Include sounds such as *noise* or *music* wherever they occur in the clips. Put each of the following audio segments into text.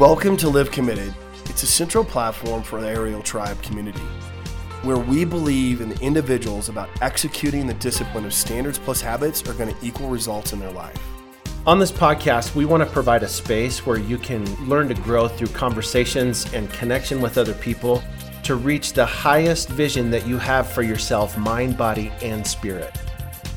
Welcome to Live Committed. It's a central platform for the Ariel Tribe community, where we believe in the individuals about executing the discipline of standards plus habits are going to equal results in their life. On this podcast, we want to provide a space where you can learn to grow through conversations and connection with other people to reach the highest vision that you have for yourself, mind, body, and spirit.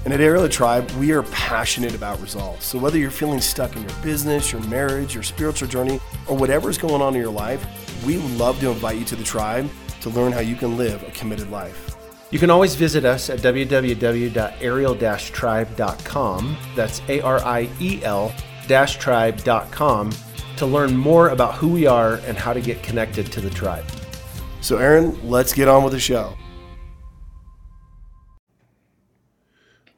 And at Ariel Tribe, we are passionate about results. So whether you're feeling stuck in your business, your marriage, your spiritual journey, or whatever is going on in your life, we would love to invite you to the tribe to learn how you can live a committed life. You can always visit us at www.ariel-tribe.com. That's A-R-I-E-L tribe.com to learn more about who we are and how to get connected to the tribe. So Aaron, let's get on with the show.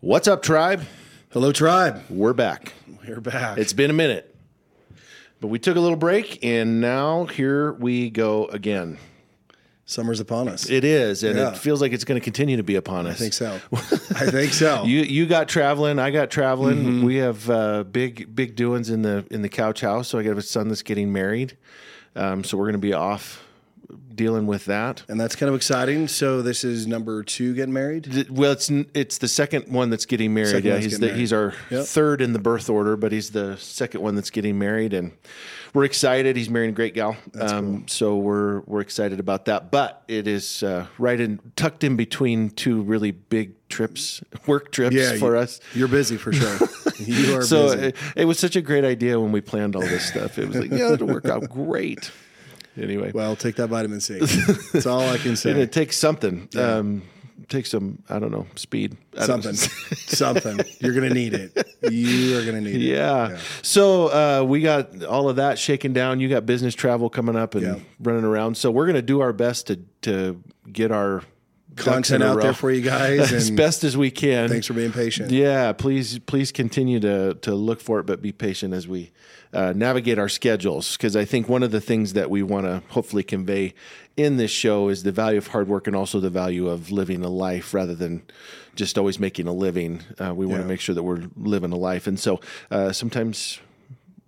What's up, tribe? Hello, tribe. We're back. We're back. It's been a minute, but we took a little break, and now here we go again. Summer's upon us. It is, and Yeah. it feels like it's going to continue to be upon us. I think so. *laughs* I think so. You you got traveling, I got traveling. Mm-hmm. We have uh, big big doings in the in the couch house. So I got a son that's getting married. Um, so we're going to be off dealing with that. and that's kind of exciting. So this is number two getting married. Well, it's it's the second one that's getting married. Second yeah, he's the, he's our Yep. third in the birth order, but he's the second one that's getting married, and we're excited. He's marrying a great gal, um, so we're we're excited about that. But it is uh, right in tucked in between two really big trips, *laughs* work trips yeah, for us. You're busy for sure. *laughs* you are So busy. it, it was such a great idea when we planned all this stuff. It was like, yeah, it'll work out great. Anyway, well, take that vitamin C. *laughs* That's all I can and say. it takes something. Um, takes some, I don't know, speed. I. Something. *laughs* Something. You're gonna need it. You are gonna need it. Yeah. So uh, we got all of that shaken down. You got business travel coming up and Yeah. running around. So we're going to do our best to to get our Content out there for you guys. *laughs* as best as we can. thanks for being patient. Yeah, please, please continue to to look for it, but be patient as we uh, navigate our schedules. Because I think one of the things that we want to hopefully convey in this show is the value of hard work and also the value of living a life rather than just always making a living. Uh, we want to Yeah. make sure that we're living a life, and so uh, sometimes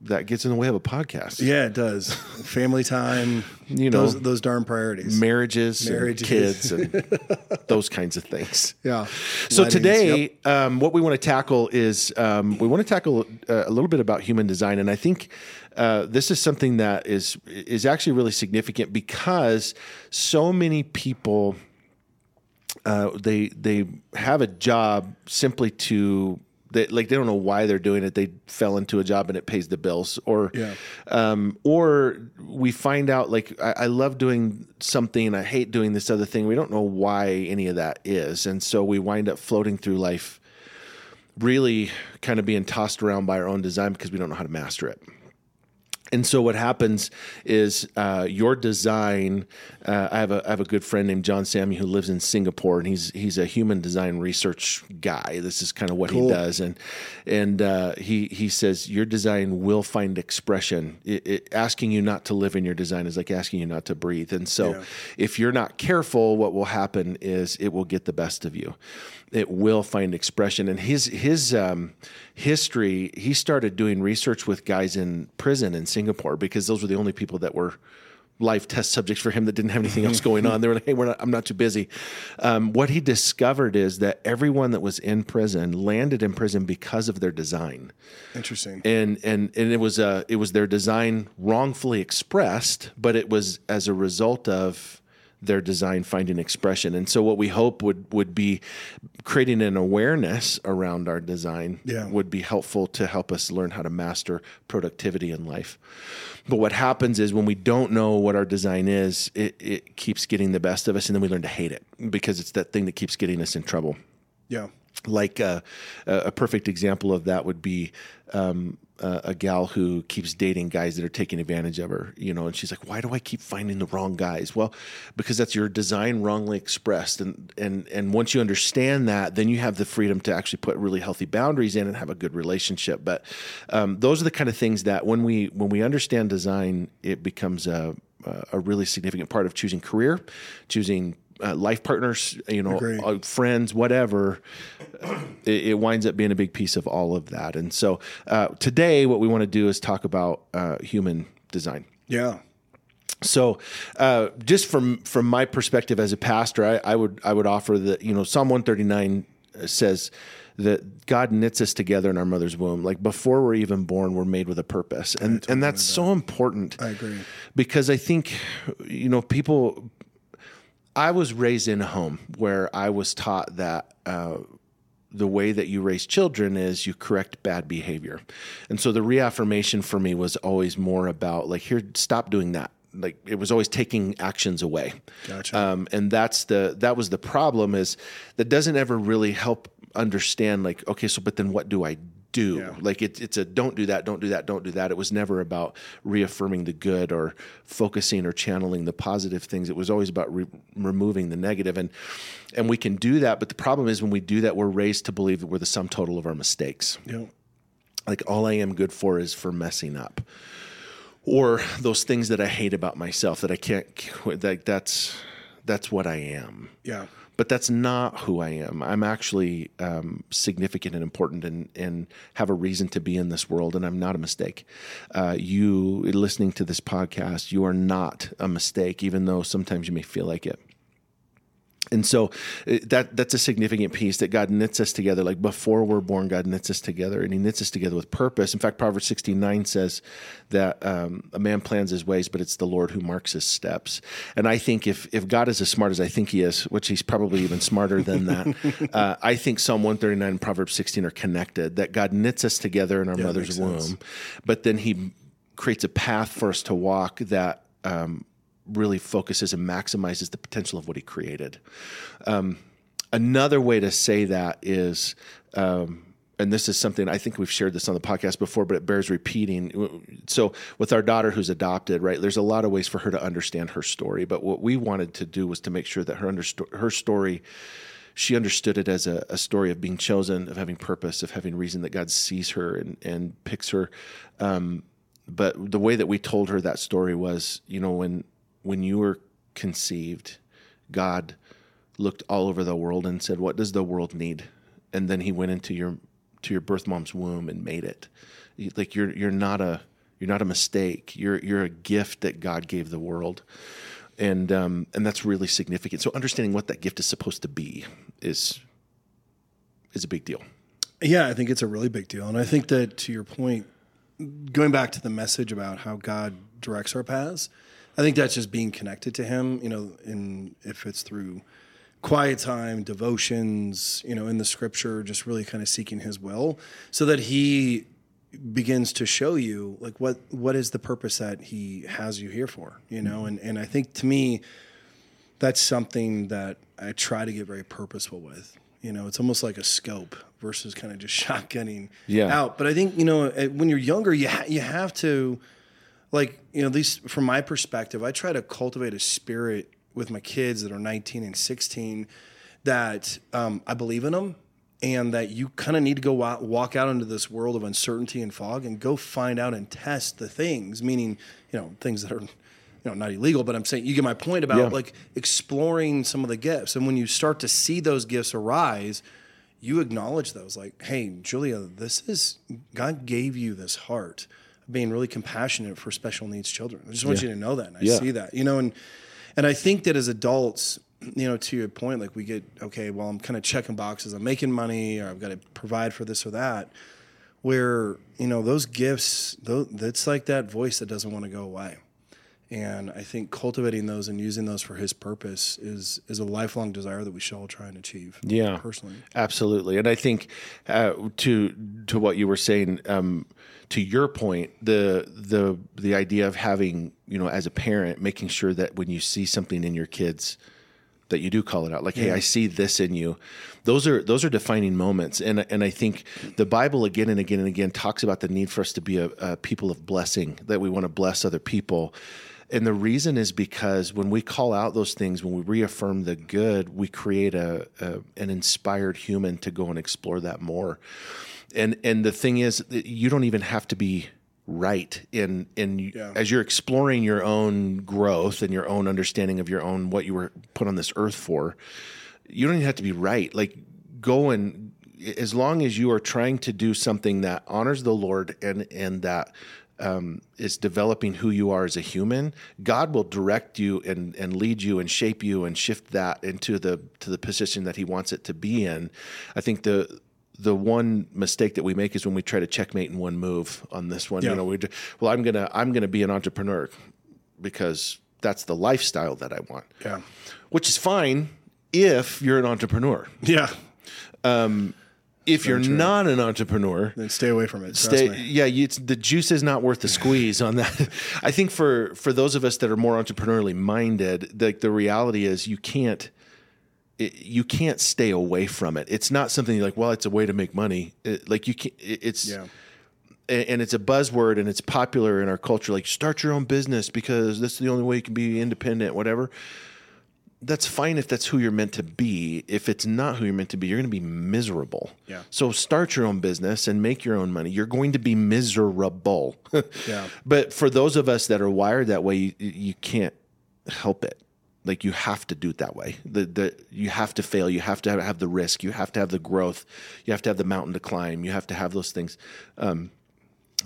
that gets in the way of a podcast. Yeah, it does. *laughs* Family time. You know, those those darn priorities. marriages, Marriages. kids, and *laughs* those kinds of things. yeah. So today, yep. um, what we want to tackle is um, we want to tackle uh, a little bit about human design, and I think uh, this is something that is is actually really significant because so many people uh, they they have a job simply to. They, like they don't know why they're doing it. They fell into a job and it pays the bills, or Yeah. um, or we find out like I, I love doing something and I hate doing this other thing. We don't know why any of that is, and so we wind up floating through life, really kind of being tossed around by our own design because we don't know how to master it. And so what happens is uh, your design. Uh, I have a I have a good friend named John Sammy who lives in Singapore, and he's he's a human design research guy. This is kind of what he does, and and uh, he he says your design will find expression. It, it, asking you not to live in your design is like asking you not to breathe. And so, Yeah. if you're not careful, what will happen is it will get the best of you. It will find expression. And his his um, history, he started doing research with guys in prison in Singapore because those were the only people that were life test subjects for him that didn't have anything else *laughs* going on. They were like, "Hey, we're not, I'm not too busy." Um, what he discovered is that everyone that was in prison landed in prison because of their design Interesting. and and and it was uh it was their design wrongfully expressed, but it was as a result of their design finding expression. And so what we hope would would be creating an awareness around our design Yeah. would be helpful to help us learn how to master productivity in life. But what happens is when we don't know what our design is, it, it keeps getting the best of us and then we learn to hate it because it's that thing that keeps getting us in trouble Yeah. like uh, a, a perfect example of that would be um, a, a gal who keeps dating guys that are taking advantage of her, you know, and she's like, "Why do I keep finding the wrong guys?" Well, because that's your design wrongly expressed, and and and once you understand that, then you have the freedom to actually put really healthy boundaries in and have a good relationship. But um, those are the kind of things that when we when we understand design, it becomes a a really significant part of choosing career, choosing uh, life partners, you know, uh, friends, whatever. It, it winds up being a big piece of all of that. And so uh, today, what we want to do is talk about uh, human design. Yeah. So, uh, just from from my perspective as a pastor, I, I would I would offer that you know Psalm one thirty nine says that God knits us together in our mother's womb. Like before we're even born, we're made with a purpose, and and that's so important. I agree because I think you know people. I was raised in a home where I was taught that. Uh, the way that you raise children is you correct bad behavior. And so the reaffirmation for me was always more about like here stop doing that like it was always taking actions away. Gotcha. Um, and that's the that was the problem is that doesn't ever really help understand like okay so but then what do I do. Yeah. like it, it's a don't do that don't do that don't do that. It was never about reaffirming the good or focusing or channeling the positive things. It was always about re- removing the negative. And and we can do that but the problem is when we do that we're raised to believe that we're the sum total of our mistakes. Yeah. Like all I am good for is for messing up or those things that I hate about myself that I can't like that's that's what I am. Yeah but that's not who I am. I'm actually um, significant and important and, and have a reason to be in this world, and I'm not a mistake. Uh, you listening to this podcast, you are not a mistake, even though sometimes you may feel like it and so uh, that that's a significant piece that God knits us together. Like before we're born, God knits us together, and He knits us together with purpose. In fact, Proverbs sixteen nine says that um, a man plans his ways, but it's the Lord who marks his steps. And I think if if God is as smart as I think He is, which He's probably even smarter than that, *laughs* uh, I think Psalm one thirty nine and Proverbs sixteen are connected. That God knits us together in our mother's makes sense. womb, but then He creates a path for us to walk that. Um, really focuses and maximizes the potential of what he created. Um, another way to say that is, um, and this is something I think we've shared this on the podcast before, but it bears repeating. So, with our daughter who's adopted, right, there's a lot of ways for her to understand her story. But what we wanted to do was to make sure that her understo- her story she understood it as a, a, story of being chosen, of having purpose, of having reason that God sees her and, and picks her. Um, but the way that we told her that story was, you know, when when you were conceived, God looked all over the world and said, "What does the world need?" And then He went into your to your birth mom's womb and made it. Like you're you're not a you're not a mistake. You're you're a gift that God gave the world, and um, and that's really significant. So understanding what that gift is supposed to be is is a big deal. Yeah, I think it's a really big deal, and I think that to your point, going back to the message about how God directs our paths, I think that's just being connected to Him. You know, and if it's through quiet time, devotions, you know, in the Scripture, just really kind of seeking His will, so that He begins to show you like what what is the purpose that He has you here for. You know, mm-hmm. and and I think to me, that's something that I try to get very purposeful with. You know, it's almost like a scope versus kind of just *laughs* shotgunning Yeah. out. But I think you know when you're younger, you ha- you have to like you know at least from my perspective i try to cultivate a spirit with my kids that are 19 and 16 that um, i believe in them and that you kind of need to go out walk out into this world of uncertainty and fog and go find out and test the things meaning you know things that are you know not illegal but i'm saying you get my point about Yeah. like exploring some of the gifts and when you start to see those gifts arise you acknowledge those like hey julia this is god gave you this heart being really compassionate for special needs children. I just want you to know that and i Yeah. see that you know and and i think that as adults you know to your point like we get okay well i'm kind of checking boxes i'm making money or i've got to provide for this or that where you know those gifts tho- that's like that voice that doesn't want to go away. And i think cultivating those and using those for his purpose is is a lifelong desire that we should all try and achieve Yeah, personally. Absolutely. And I think uh, to to what you were saying, um, to your point, the the the idea of having you know as a parent, making sure that when you see something in your kids, that you do call it out. Like, hey, I see this in you. Those are those are defining moments, and and I think the Bible again and again and again talks about the need for us to be a, a people of blessing, that we want to bless other people. And the reason is because when we call out those things, when we reaffirm the good, we create a, a an inspired human to go and explore that more. And and the thing is, that you don't even have to be right in in Yeah. as you're exploring your own growth and your own understanding of your own what you were put on this earth for. You don't even have to be right. Like go and as long as you are trying to do something that honors the Lord and and that um, is developing who you are as a human, God will direct you and and lead you and shape you and shift that into the to the position that He wants it to be in. I think the the one mistake that we make is when we try to checkmate in one move on this one. Yeah. You know, we do, well, I'm gonna I'm gonna be an entrepreneur because that's the lifestyle that I want. Yeah. Which is fine if you're an entrepreneur. Yeah. If you're not an entrepreneur, Then stay away from it. Stay, yeah, you, the juice is not worth the squeeze on that. *laughs* I think for for those of us that are more entrepreneurially minded, like the reality is you can't it, you can't stay away from it. It's not something like, well, it's a way to make money. It, like you can it, it's Yeah. and it's a buzzword and it's popular in our culture like start your own business because this is the only way you can be independent whatever that's fine if that's who you're meant to be. If it's not who you're meant to be you're going to be miserable. Yeah. so start your own business and make your own money. You're going to be miserable. *laughs* Yeah. but for those of us that are wired that way you, you can't help it. Like you have to do it that way. The, the you have to fail. You have to have, have the risk. You have to have the growth. You have to have the mountain to climb. You have to have those things. Um,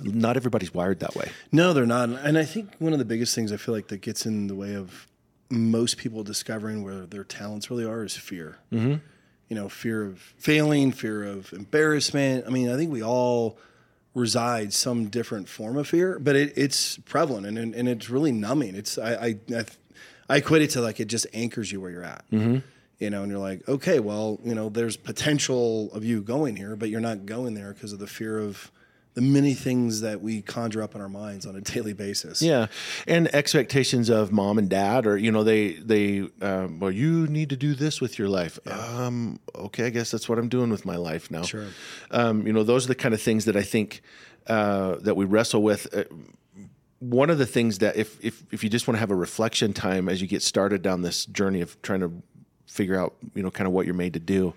not everybody's wired that way. No, they're not. And I think one of the biggest things I feel like that gets in the way of most people discovering where their talents really are is fear. Mm-hmm. You know, fear of failing, fear of embarrassment. I mean, I think we all reside some different form of fear, but it, it's prevalent and, and it's really numbing. It's I I I, I equate it to like it just anchors you where you're at. Mm-hmm. You know, and you're like, okay, well, you know, there's potential of you going here, but you're not going there because of the fear of the many things that we conjure up in our minds on a *laughs* daily basis. Yeah, and expectations of mom and dad, or you know, they they um, well, you need to do this with your life. Um, okay, I guess that's what I'm doing with my life now. Sure. Um, you know, those are the kind of things that I think uh, that we wrestle with. Uh, one of the things that if if if you just want to have a reflection time as you get started down this journey of trying to figure out, you know, kind of what you're made to do.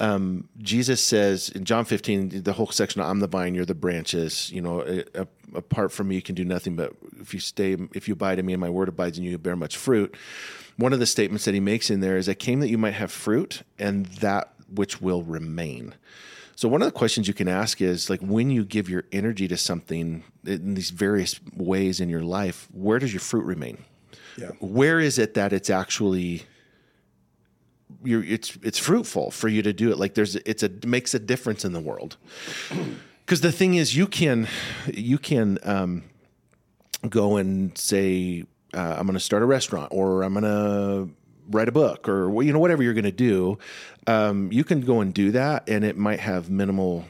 Um, Jesus says in John 15, the whole section, I'm the vine, you're the branches. You know, a, a- apart from me, you can do nothing. But if you stay, if you abide in me, and my word abides in you, you bear much fruit. One of the statements that he makes in there is, "I came that you might have fruit, and that which will remain." So one of the questions you can ask is like when you give your energy to something in these various ways in your life, where does your fruit remain? Yeah. Where is it that it's actually you're it's it's fruitful for you to do it. Like there's it's a it makes a difference in the world. *clears throat* Because the thing is you can you can um, go and say uh, i'm going to start a restaurant or i'm going to write a book or you know whatever you're going to do um, you can go and do that and it might have minimal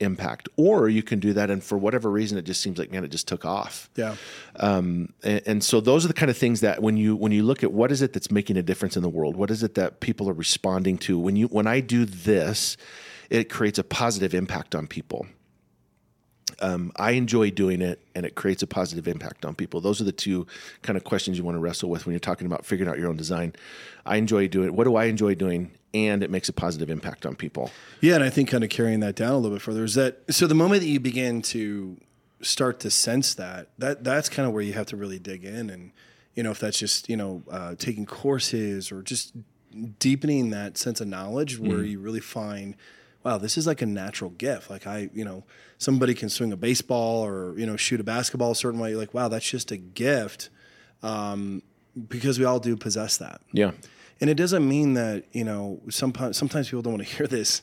impact or you can do that and for whatever reason it just seems like man it just took off. Yeah. um, and, and so those are the kind of things that when you when you look at what is it that's making a difference in the world what is it that people are responding to when you when i do this it creates a positive impact on people. Um, i enjoy doing it and it creates a positive impact on people. Those are the two kind of questions you want to wrestle with when you're talking about figuring out your own design. I enjoy doing it what do i enjoy doing and it makes a positive impact on people. Yeah, and I think kind of carrying that down a little bit further is that so the moment that you begin to start to sense that that that's kind of where you have to really dig in. And you know if that's just you know uh, taking courses or just deepening that sense of knowledge where you really find wow this is like a natural gift. Like i you know somebody can swing a baseball or you know shoot a basketball a certain way you're like wow that's just a gift um, because we all do possess that. Yeah and it doesn't mean that, you know, sometimes, sometimes people don't want to hear this.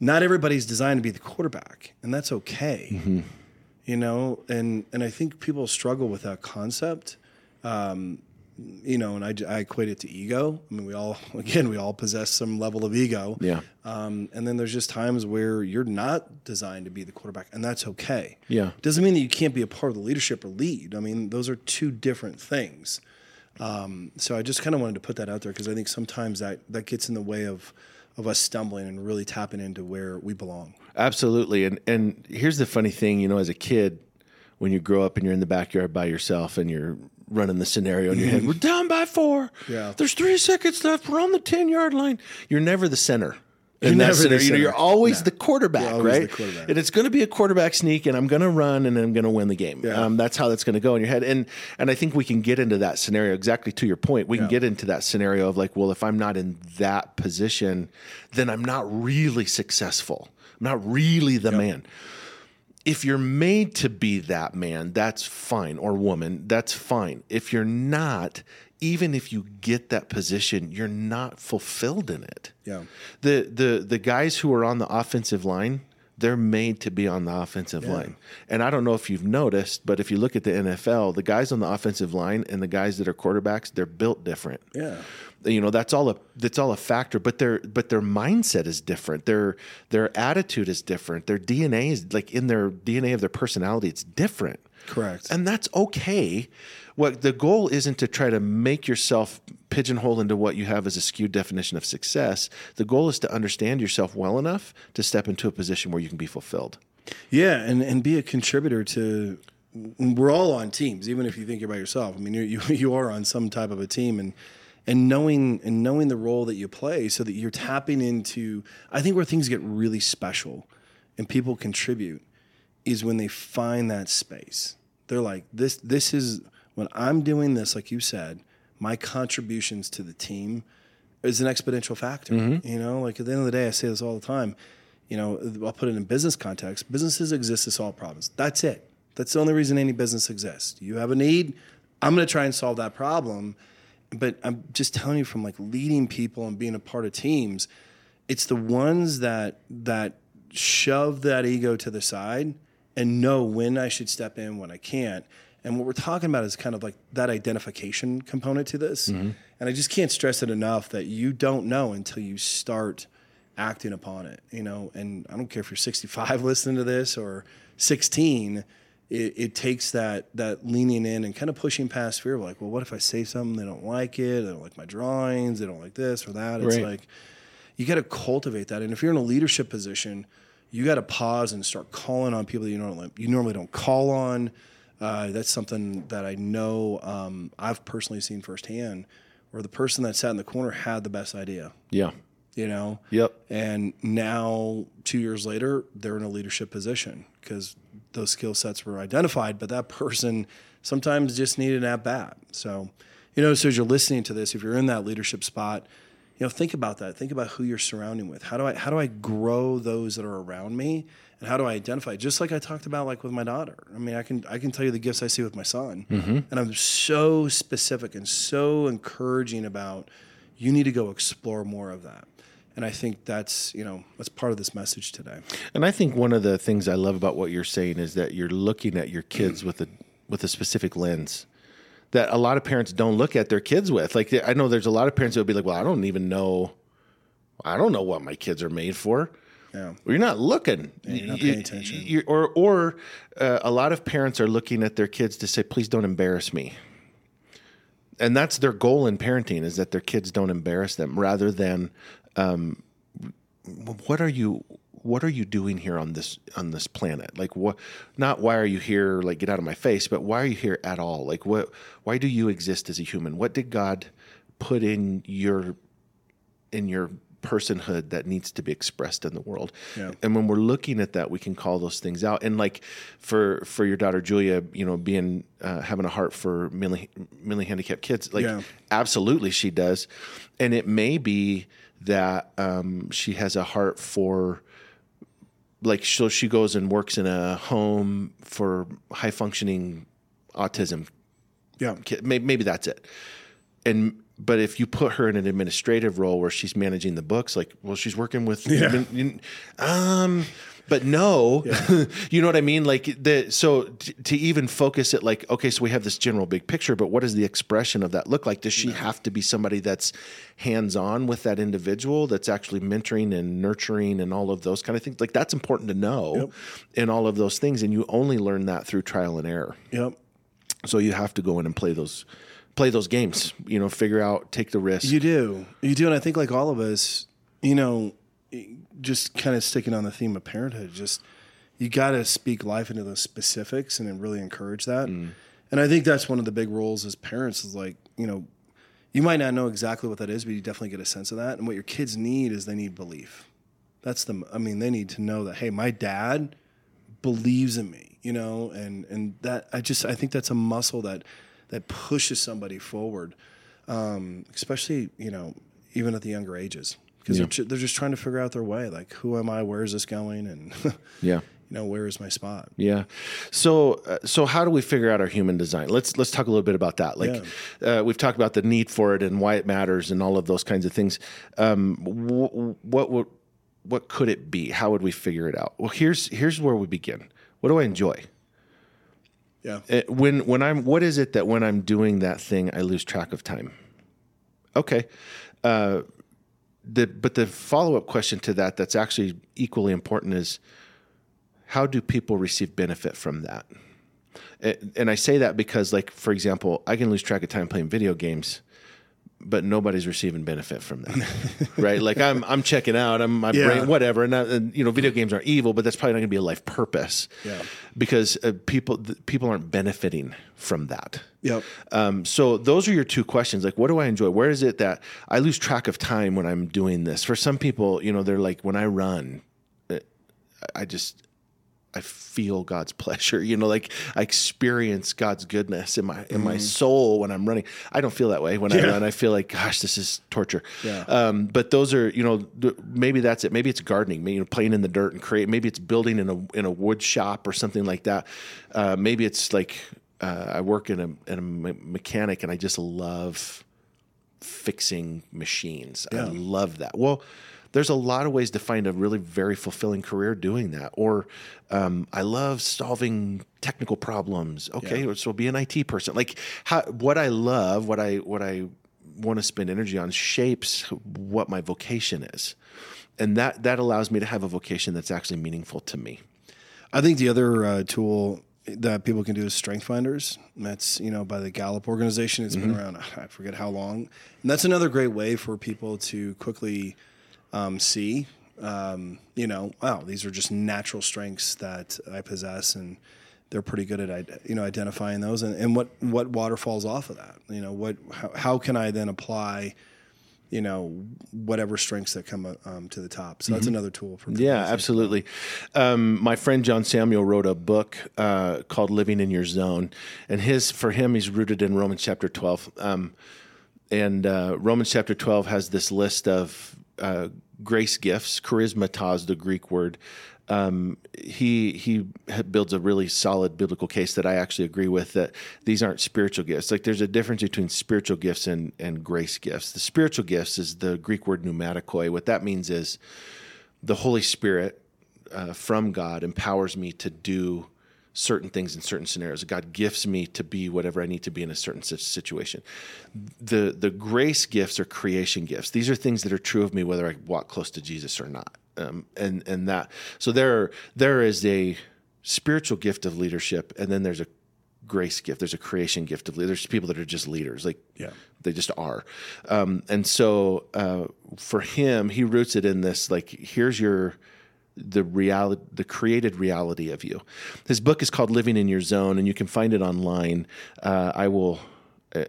Not everybody's designed to be the quarterback, and that's okay. You know, and, and I think people struggle with that concept. Um, you know, and I, I equate it to ego. I mean, we all, *laughs* again, we all possess some level of ego. yeah Um, and then there's just times where you're not designed to be the quarterback, and that's okay. Yeah. Doesn't mean that you can't be a part of the leadership or lead. I mean, those are two different things. Um, so I just kind of wanted to put that out there because I think sometimes that that gets in the way of of us stumbling and really tapping into where we belong. Absolutely. And and here's the funny thing, you know, as a kid, when you grow up and you're in the backyard by yourself and you're running the scenario in your head, *laughs* we're down by four. Yeah. There's three seconds left. We're on the ten yard line. You're never the center. You're that never scenario. You know. You're always No. the quarterback, You're always right? the quarterback. And it's going to be a quarterback sneak, and I'm going to run, and I'm going to win the game. Yeah. Um, that's how that's going to go in your head. And and I think we can get into that scenario exactly to your point. We can get into that scenario of like, well, if I'm not in that position, then I'm not really successful. I'm not really the man if you're made to be that man, that's fine, or woman, that's fine. If you're not, even if you get that position, you're not fulfilled in it. Yeah. The the the guys who are on the offensive line, they're made to be on the offensive Yeah. line. And I don't know if you've noticed, but if you look at the NFL, the guys on the offensive line and the guys that are quarterbacks, they're built different Yeah. you know that's all a that's all a factor but their but their mindset is different their their attitude is different their dna is like in their dna of their personality it's different Correct. and that's okay what the goal isn't to try to make yourself pigeonhole into what you have as a skewed definition of success the goal is to understand yourself well enough to step into a position where you can be fulfilled Yeah, and and be a contributor to. We're all on teams, even if you think you're by yourself. I mean, you're, you you are on some type of a team, and and knowing and knowing the role that you play, so that you're tapping into. I think where things get really special, and people contribute, is when they find that space. They're like, this this is when I'm doing this, like you said, my contributions to the team is an exponential factor. Mm-hmm. You know, like at the end of the day, I say this all the time. You know, I'll put it in business context. Businesses exist to solve problems. That's it. That's the only reason any business exists. You have a need, I'm going to try and solve that problem. But I'm just telling you from like leading people and being a part of teams, it's the ones that that shove that ego to the side and know when I should step in, when I can't. And what we're talking about is kind of like that identification component to this. Mm-hmm. And I just can't stress it enough that you don't know until you start acting upon it, you know. And I don't care if you're 65 *laughs* listening to this or 16, it, it takes that that leaning in and kind of pushing past fear of like, well, what if I say something they don't like it, they don't like my drawings, they don't like this or that. It's Right. like you got to cultivate that. And if you're in a leadership position, you got to pause and start calling on people that you normally you normally don't call on. Uh, that's something that I know um, I've personally seen firsthand, where the person that sat in the corner had the best idea. yeah You know. yep And now, two years later, they're in a leadership position because those skill sets were identified, but that *laughs* person sometimes just needed an at bat. So, you know, so as you're listening to this, if you're in that leadership spot, you know, think about that. Think about who you're surrounding with. How do I how do I grow those that are around me, and how do I identify? Just like I talked about, like with my daughter. I mean, I can I can tell you the gifts I see with my son, mm-hmm. and I'm so specific and so encouraging about. You need to go explore more of that. And I think that's, you know, that's part of this message today. And I think one of the things I love about what you're saying is that you're looking at your kids with a with a specific lens that a lot of parents don't look at their kids with. Like I know there's a lot of parents that will be like, "Well, I don't even know I don't know what my kids are made for." Yeah. You're not looking. you're not You- paying attention. you- or or uh, a lot of parents are looking at their kids to say, "Please don't embarrass me." And that's their goal in parenting is that their kids don't embarrass them rather than um, what are you what are you doing here on this on this planet like what not why are you here like get out of my face but why are you here at all like what why do you exist as a human what did god put in your in your personhood that needs to be expressed in the world Yeah. and when we're looking at that we can call those things out and like for for your daughter julia you know being uh, having a heart for mentally, mentally handicapped kids like Yeah. absolutely she does and it may be that um, she has a heart for like so she goes and works in a home for high functioning autism Yeah. Maybe, maybe that's it. And but if you put her in an administrative role where she's managing the books, like, well, she's working with, yeah. um, but no, *laughs* you know what I mean? Like the so t- to even focus it, like, okay, so we have this general big picture, but what does the expression of that look like? Does she have to be somebody that's hands on with that individual, that's actually mentoring and nurturing and all of those kind of things? Like that's important to know, in all of those things, and you only learn that through trial and error. Yep. So you have to go in and play those play those games. You know, figure out, take the risk. You do. You do. And I think, like all of us, you know, just kind of sticking on the theme of parenthood, just you got to speak life into those specifics and then really encourage that. Mm. And I think that's one of the big roles as parents is like, you know, you might not know exactly what that is, but you definitely get a sense of that. And what your kids need is they need belief. That's the, I mean, they need to know that, hey, my dad believes in me, you know, and, and that, I just, I think that's a muscle that, that pushes somebody forward um, especially you know even at the younger ages because they're, ju- they're just trying to figure out their way like who am i where is this going and *laughs* yeah. you know, where is my spot? Yeah. So, uh, so how do we figure out our human design? Let's let's talk a little bit about that. Like, uh, we've talked about the need for it and why it matters and all of those kinds of things. Um, wh- what would what could it be? How would we figure it out? Well, here's here's where we begin. What do I enjoy? Yeah. Uh, when when I'm what is it that when I'm doing that thing I lose track of time? Okay. Uh, the but the follow up question to that that's actually equally important is how do people receive benefit from that? And- And I say that because, like, for example, I can lose track of time playing video games, but nobody's receiving benefit from that, *laughs* right? Like, I'm I'm checking out, I'm my Yeah. brain, whatever, and, I, and you know, video games are evil, but that's probably not going to be a life purpose, Yeah. because uh, people people aren't benefiting from that. Yep. Um, so those are your two questions. Like, what do I enjoy? Where is it that I lose track of time when I'm doing this? For some people, you know, they're like, when I run, uh, I just I feel God's pleasure. *laughs* You know, like I experience God's goodness in my in my soul when I'm running. I don't feel that way when I Yeah. run. I feel like, gosh, this is torture. Yeah. Um, but those are, you know, maybe that's it. Maybe it's gardening. Maybe you know, playing in the dirt and create. Maybe it's building in a in a wood shop or something like that. Uh, maybe it's like uh, I work in a in a me- mechanic and I just love fixing machines. I love that. Well, there's a lot of ways to find a really very fulfilling career doing that. Or um, I love solving technical problems. Okay, so be an IT person. Like how, what I love, what I what I want to spend energy on shapes what my vocation is, and that that allows me to have a vocation that's actually meaningful to me. I think the other uh, tool that people can do is Strength Finders. And That's you know by the Gallup organization. It's been around I forget how long, and that's another great way for people to quickly um, see. Um, you know, wow, these are just natural strengths that I possess, and they're pretty good at you know identifying those, and, and what what waterfalls off of that. You know, what how, how can I then apply you know whatever strengths that come um, to the top. So that's another tool for Yeah, absolutely. Um, my friend John Samuel wrote a book uh, called "Living in Your Zone," and his for him he's rooted in Romans chapter twelve. Um, and uh, Romans chapter twelve has this list of uh, grace gifts, charismatos, the Greek word. Um, he he builds a really solid biblical case that I actually agree with that these aren't spiritual gifts. Like there's a difference between spiritual gifts and and grace gifts. The spiritual gifts is the Greek word pneumatikoi. What that means is the Holy Spirit uh, from God empowers me to do certain things in certain scenarios. God gifts me to be whatever I need to be in a certain situation. The the grace gifts are creation gifts. These are things that are true of me whether I walk close to Jesus or not. Um, and and that so there there is a spiritual gift of leadership, and then there's a grace gift. There's a creation gift of leadership. There's people that are just leaders, like Yeah. they just are. Um, and so uh, for him, he roots it in this like here's your the reality, the created reality of you. His book is called Living in Your Zone, and you can find it online. Uh, I will,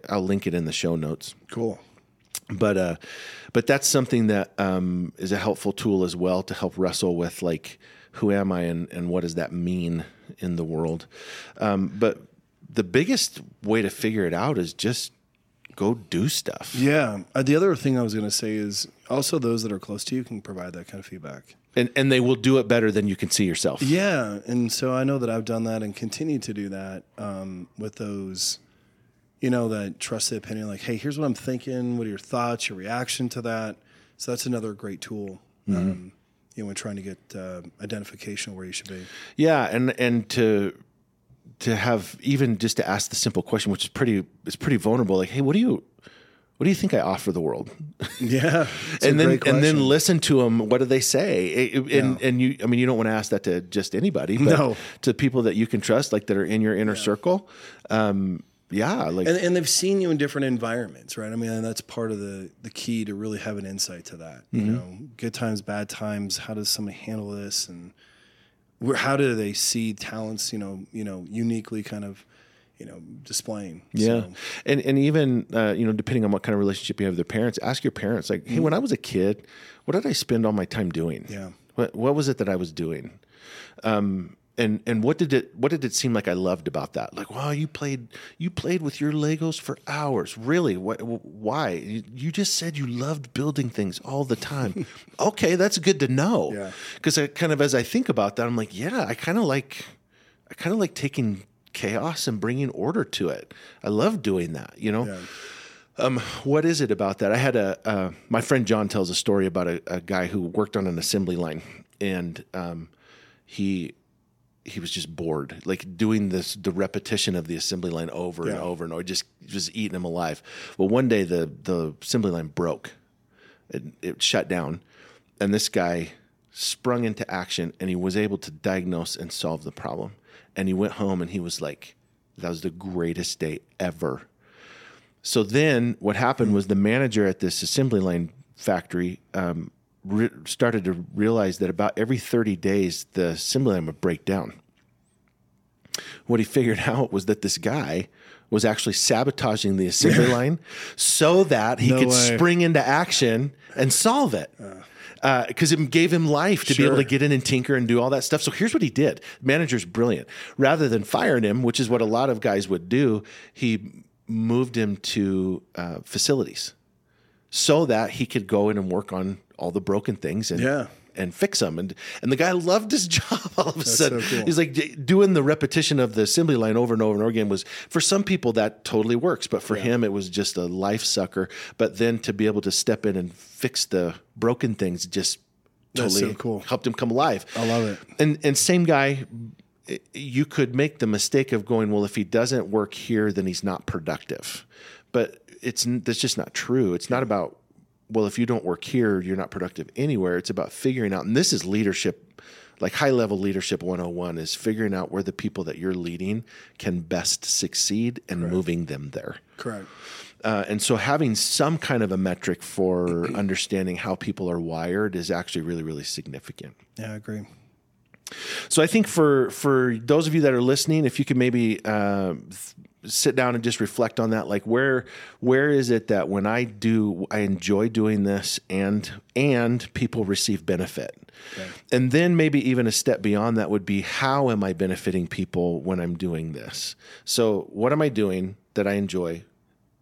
I'll link it in the show notes Cool. but uh but that's something that um is a helpful tool as well to help wrestle with like who am i and and what does that mean in the world um but the biggest way to figure it out is just go do stuff Yeah. Uh, the other thing I was going to say is also those that are close to you can provide that kind of feedback. And and they will do it better than you can see yourself Yeah. And so I know that I've done that and continue to do that um, with those, you know, that trusted opinion like, hey, here's what I'm thinking. What are your thoughts, your reaction to that? So that's another great tool. Um, you know, when trying to get uh, identification of where you should be. yeah and and to to have even just to ask the simple question which is pretty it's pretty vulnerable like hey what do you what do you think i offer the world Yeah. *laughs* And then and then listen to them. What do they say? It- it- and and you, I mean, you don't want to ask that to just anybody, but No. to people that you can trust, like that are in your inner circle. Um, yeah, like and, and they've seen you in different environments, right? I mean, and that's part of the the key to really have an insight to that. You Mm-hmm. know, good times, bad times. How does somebody handle this, and where, how do they see talents? You know, you know, uniquely kind of, you know, displaying. yeah, So, and and even uh, you know, depending on what kind of relationship you have with their parents, ask your parents. Like, hey, when I was a kid, what did I spend all my time doing? Yeah. what what was it that I was doing? Um, and and what did it what did it seem like I loved about that? Like, wow, you played you played with your Legos for hours. Really? What? Why? You, you just said you loved building things all the time. *laughs* okay, that's good to know. Yeah. Because I kind of as I think about that, I'm like, yeah, I kind of like I kind of like taking chaos and bringing order to it. I love doing that. You know. Yeah. Um, what is it about that? I had a uh, my friend John tells a story about a, a guy who worked on an assembly line, and um, he he was just bored, like doing this the repetition of the assembly line over and over and over, just just eating him alive. Well, one day the the assembly line broke, it, it shut down, and this guy sprung into action, and he was able to diagnose and solve the problem. And he went home, and he was like, "That was the greatest day ever." So then what happened was the manager at this assembly line factory um, re- started to realize that about every 30 days, the assembly line would break down. What he figured *laughs* out was that this guy was actually sabotaging the assembly line so that he No could way. spring into action and solve it. Because it gave him life to be able to get in and tinker and do all that stuff. So here's what he did. Manager's brilliant. Rather than firing him, which is what a lot of guys would do, he moved him to uh, facilities so that he could go in and work on all the broken things and Yeah. And fix them. And and the guy loved his *laughs* job all of a sudden. so cool. He's like d- doing the repetition of the assembly line over and over and over again was for some people that totally works, but for him it was just a life sucker. But then to be able to step in and fix the broken things just totally so cool. helped him come alive. I love it. And and same guy, you could make the mistake of going, well, if he doesn't work here, then he's not productive. But it's that's just not true. It's not about well, if you don't work here, you're not productive anywhere. It's about figuring out, and this is leadership, like high level leadership 101 is figuring out where the people that you're leading can best succeed and moving them there. Correct. Uh, and so having some kind of a metric for *clears throat* understanding how people are wired is actually really, really significant. Yeah, I agree. So I think for for those of you that are listening, if you could maybe uh, sit down and just reflect on that, like where where is it that when I do, I enjoy doing this, and and people receive benefit, and then maybe even a step beyond that would be how am I benefiting people when I'm doing this? So what am I doing that I enjoy?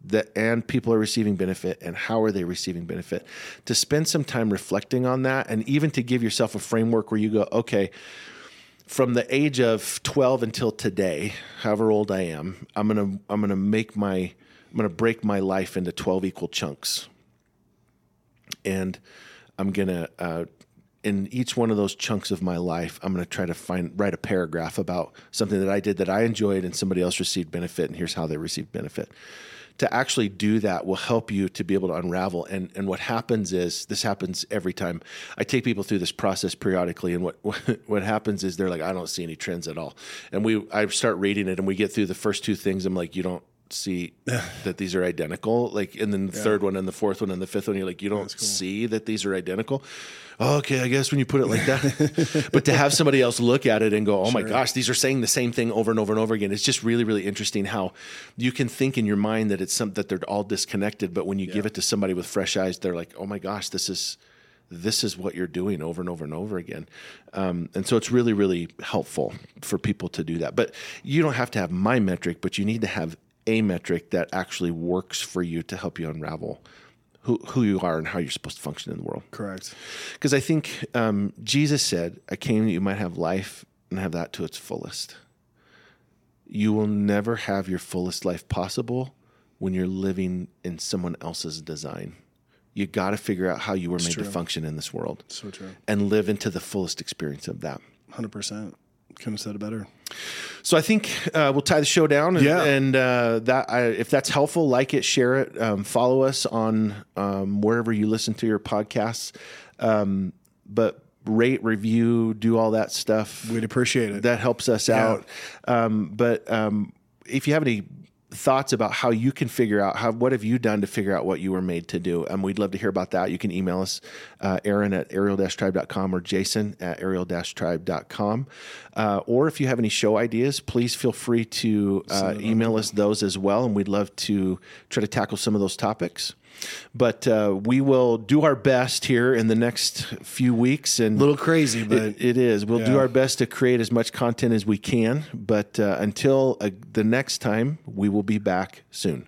that and people are receiving benefit and how are they receiving benefit to spend some time reflecting on that and even to give yourself a framework where you go okay from the age of 12 until today however old i am i'm going to i'm going to make my i'm going to break my life into 12 equal chunks. And i'm going to uh, in each one of those chunks of my life i'm going to try to find write a paragraph about something that i did that i enjoyed and somebody else received benefit and here's how they received benefit to actually do that will help you to be able to unravel. And and what happens is this happens every time. I take people through this process periodically and *laughs* what what happens is they're like i don't see any trends at all. And we i start reading it and we get through the first two things. I'm like you don't see *laughs* that these are identical like and then the third one and the fourth one and the fifth one you're like you don't see that these are identical? Okay i guess when you put it like that. *laughs* But to have somebody else look at it and go oh my gosh these are saying the same thing over and over and over again it's just really really interesting how you can think in your mind that it's some that they're all disconnected but when you give it to somebody with fresh eyes they're like oh my gosh this is this is what you're doing over and over and over again. Um, and so it's really, really helpful for people to do that. But you don't have to have my metric, but you need to have a metric that actually works for you to help you unravel who, who you are and how you're supposed to function in the world. Correct. Because I think um, Jesus said, I came that you might have life and have that to its fullest. You will never have your fullest life possible when you're living in someone else's design. You got to figure out how you were made to function in this world So true. and live into the fullest experience of that. Hundred percent. Couldn't have said it better. So I think uh, we'll tie the show down, and, Yeah. and uh, that I, if that's helpful, like it, share it, um, follow us on um, wherever you listen to your podcasts. Um, but rate, review, do all that stuff. We'd appreciate it. That helps us out. Um, but um, if you have any thoughts about how you can figure out how what have you done to figure out what you were made to do? Um, we'd love to hear about that. You can email us uh, aaron at ariel-tribe.com or jason at ariel-tribe.com uh, or if you have any show ideas please feel free to uh, email us those as well and we'd love to try to tackle some of those topics but uh, we will do our best here in the next few weeks. And A little crazy, but it, it is. We'll do our best to create as much content as we can. But uh, until uh, the next time, we will be back soon.